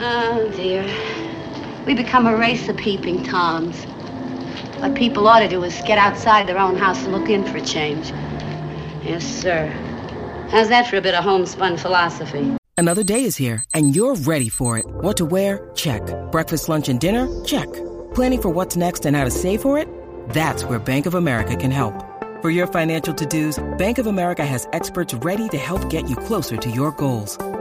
Oh, dear. We become a race of peeping Toms. What people ought to do is get outside their own house and look in for a change. Yes, sir. How's that for a bit of homespun philosophy? Another day is here, and you're ready for it. What to wear? Check. Breakfast, lunch, and dinner? Check. Planning for what's next and how to save for it? That's where Bank of America can help. For your financial to-dos, Bank of America has experts ready to help get you closer to your goals.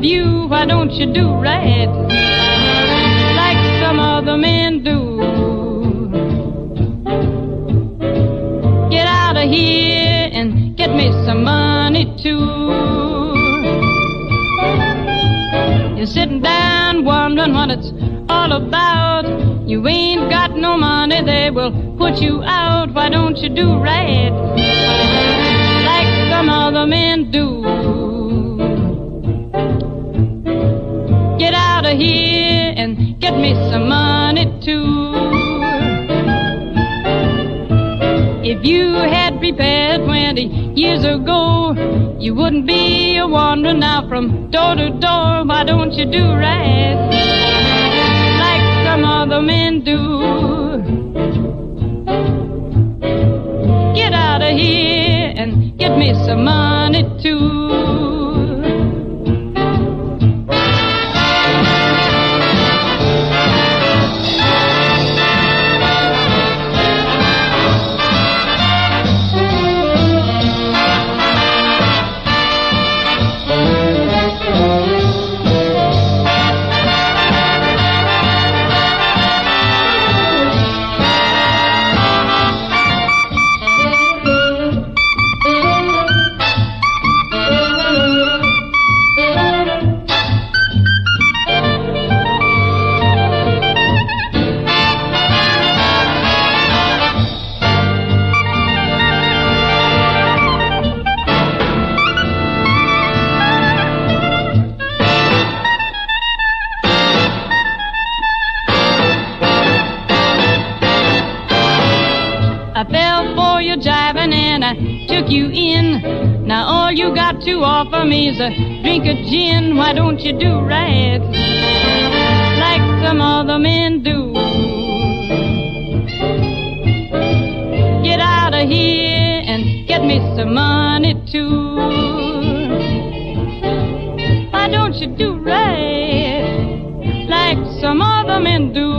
Of you. Why don't you do right like some other men do? Get out of here and get me some money too. You're sitting down wondering what it's all about. You ain't got no money, they will put you out. Why don't you do right years ago, you wouldn't be a wandering now from door to door. Why don't you do right like some other men do? To me is a drink of gin. Why don't you do right like some other men do? Get out of here and get me some money too. Why don't you do right like some other men do?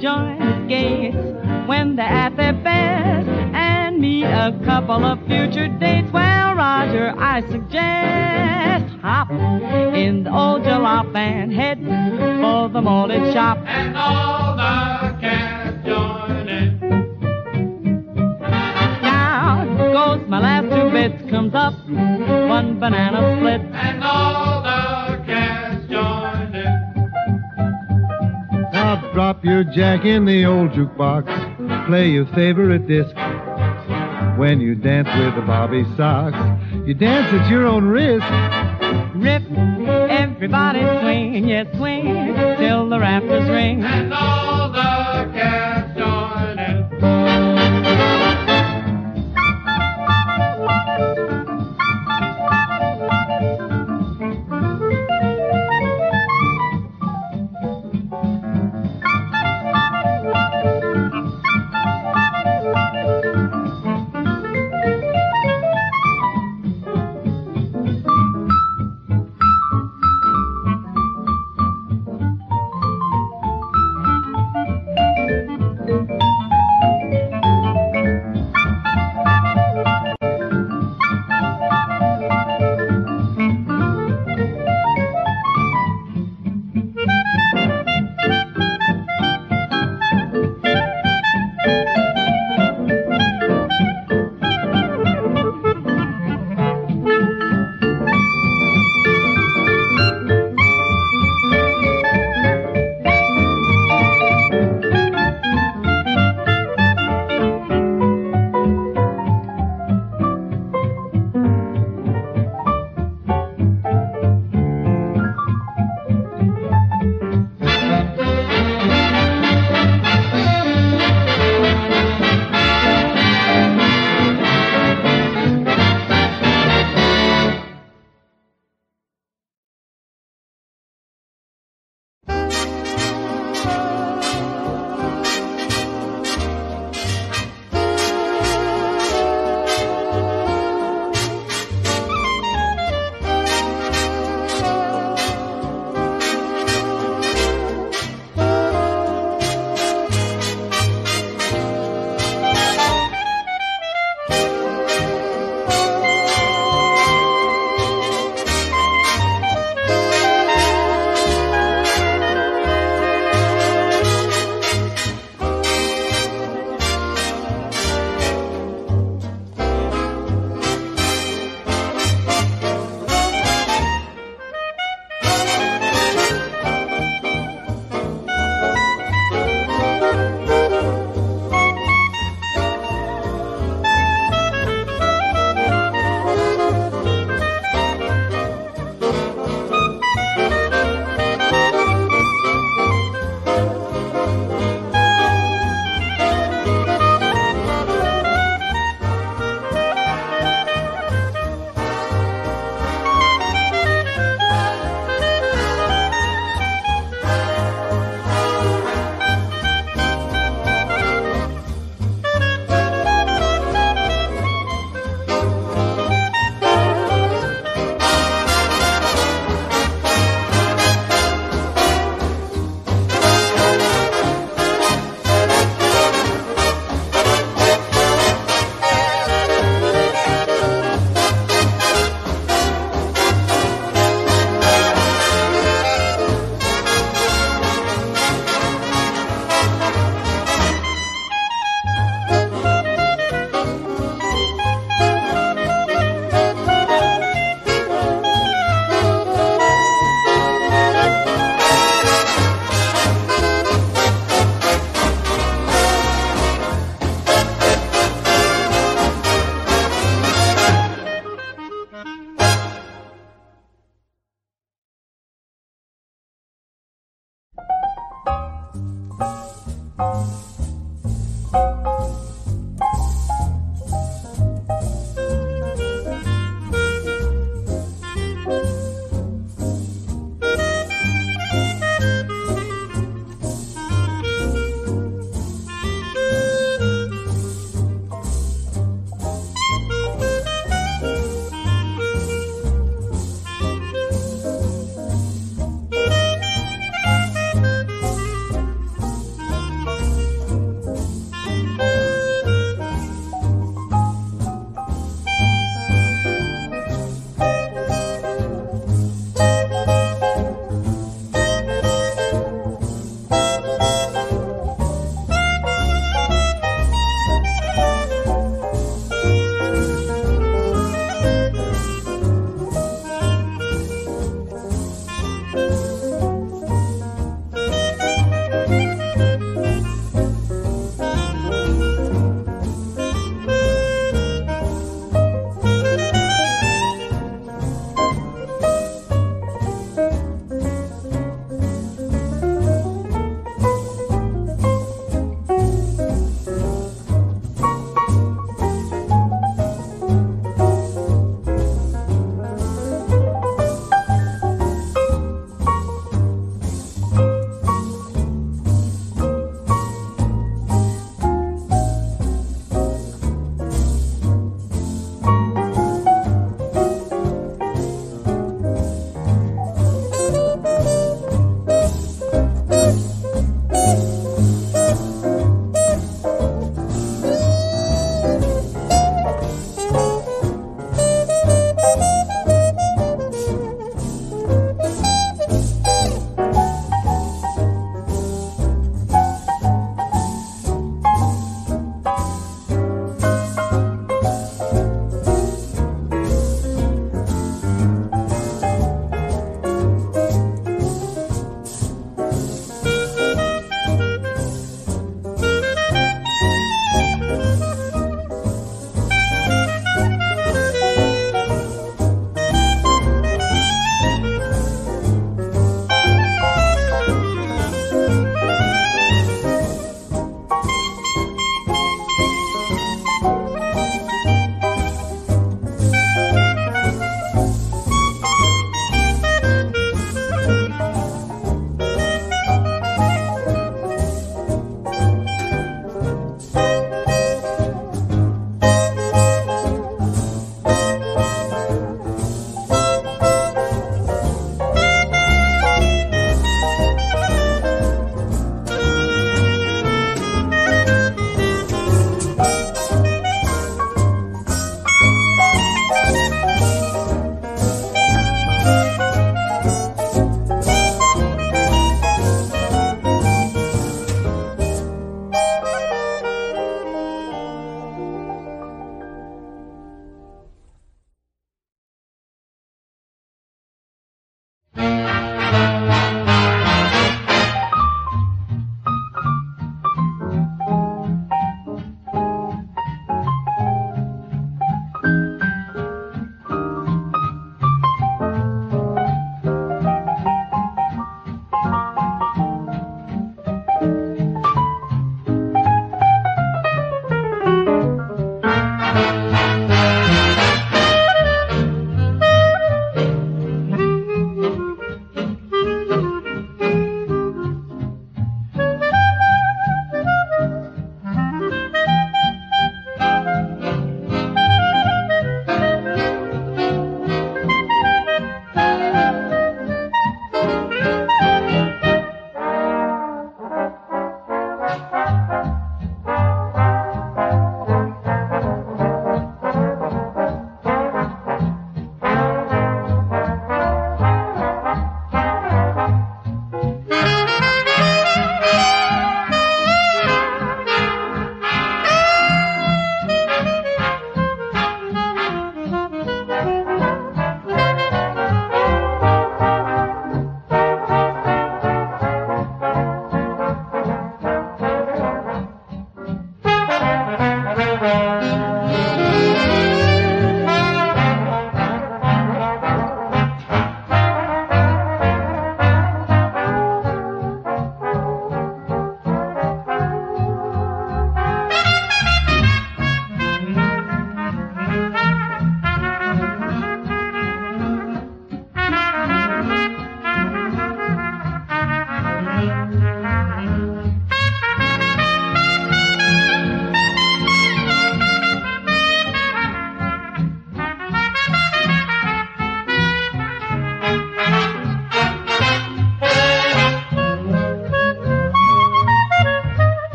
You wanna join the skates when they're at their best and meet a couple of future dates. Well, Roger, I suggest hop in the old jalop and head for the molded shop. Jack in the old jukebox. Play your favorite disc. When you dance with the Bobby Sox, you dance at your own risk. Rip, everybody swing, yes swing, till the rafters ring. And all the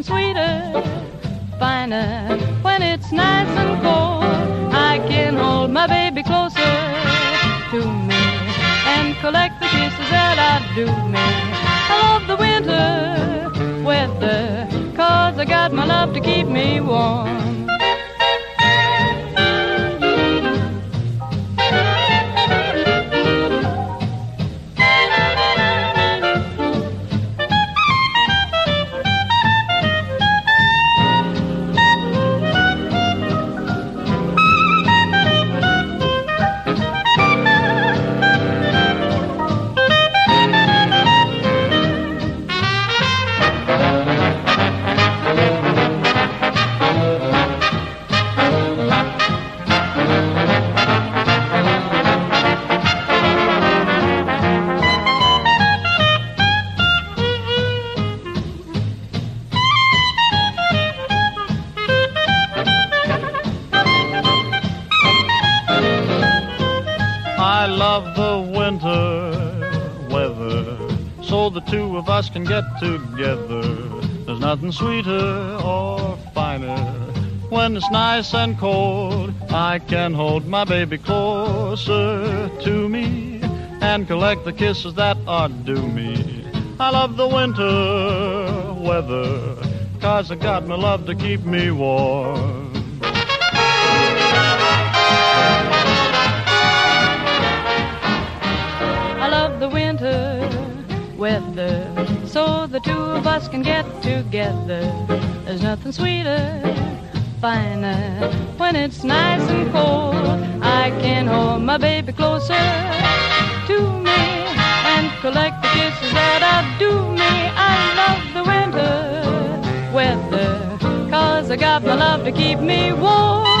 Nothing sweeter, finer when it's nice and cold. I can hold my baby closer to me and collect the kisses that I do me. I love the winter weather, cause I got my love to keep me warm. Together. There's nothing sweeter or finer when it's nice and cold. I can hold my baby closer to me and collect the kisses that are due me. I love the winter weather, cause I got my love to keep me warm. Together. There's nothing sweeter, finer when it's nice and cold. I can hold my baby closer to me and collect the kisses that I do me. I love the winter weather, cause I got my love to keep me warm.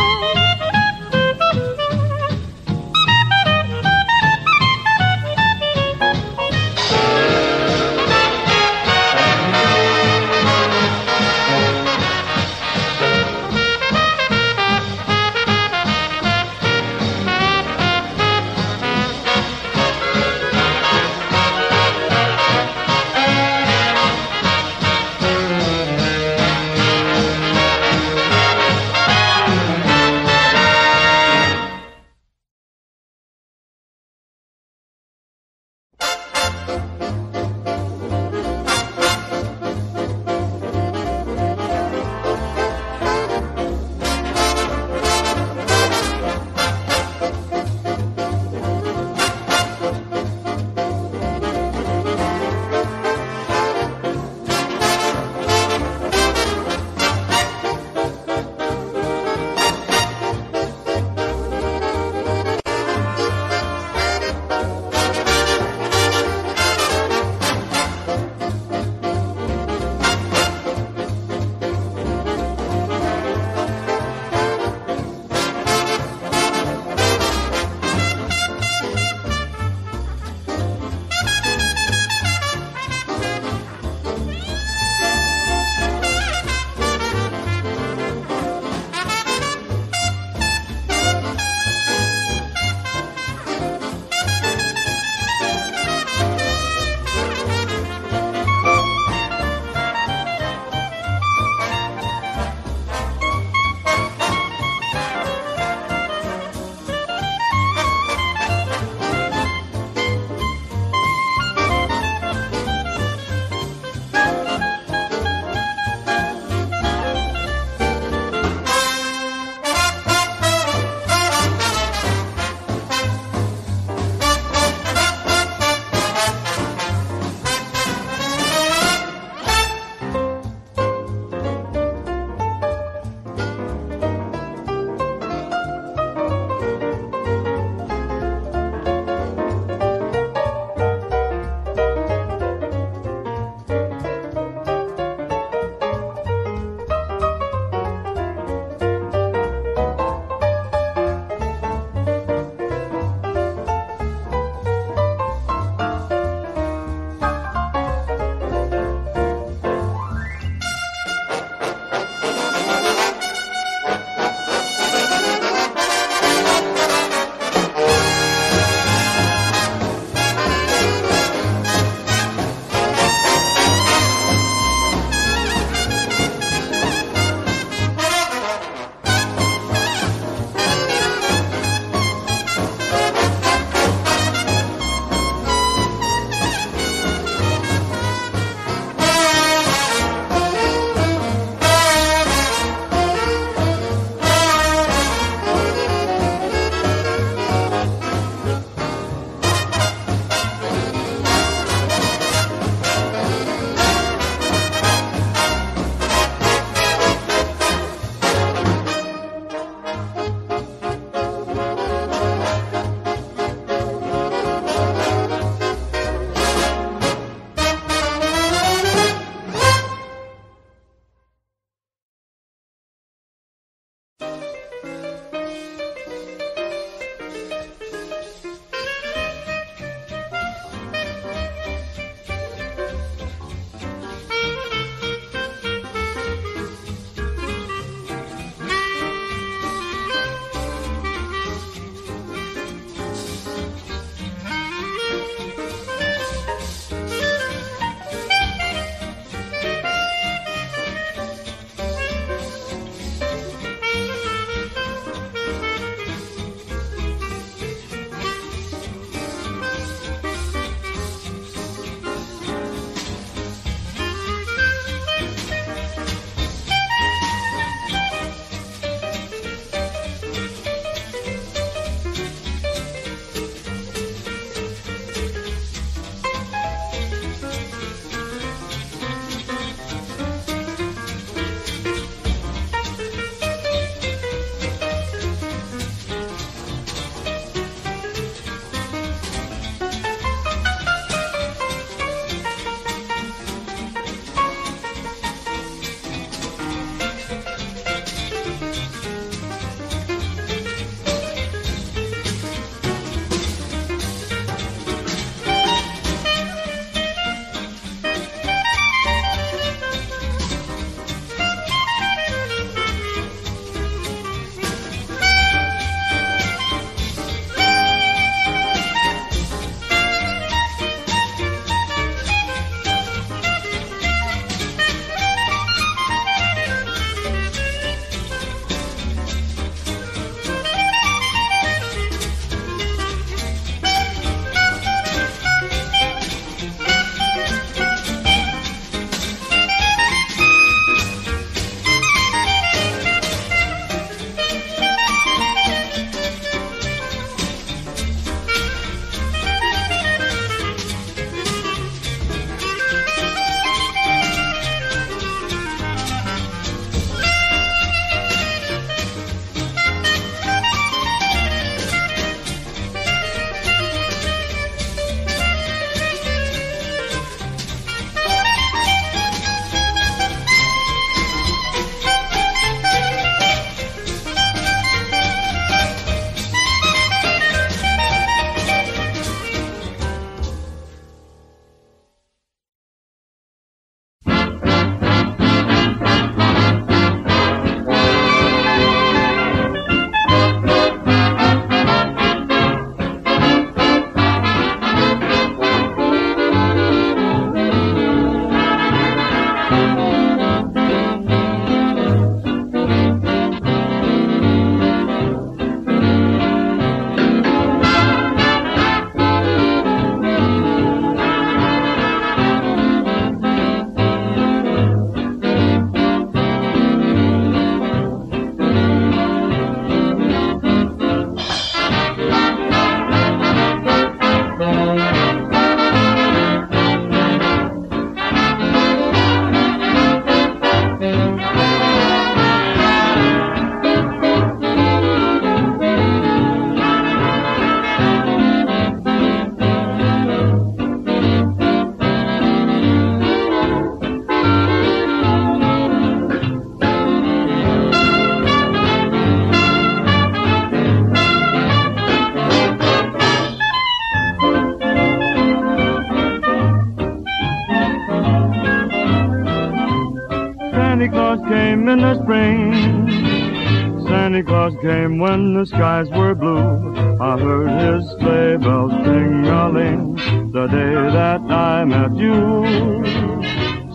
Came when the skies were blue. I heard his sleigh bells jingling the day that I met you.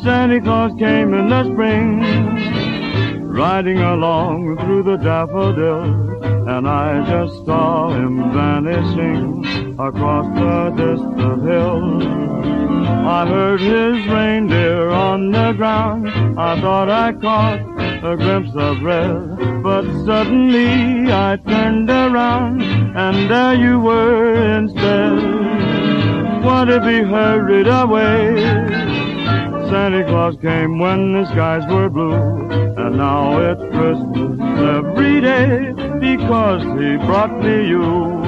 Santa Claus came in the spring, riding along through the daffodils, and I just saw him vanishing across the distant hills. I heard his reindeer on the ground. I thought I caught a glimpse of red, but suddenly I turned around and there you were instead. What if he hurried away? Santa Claus came when the skies were blue, and now it's Christmas every day because he brought me you.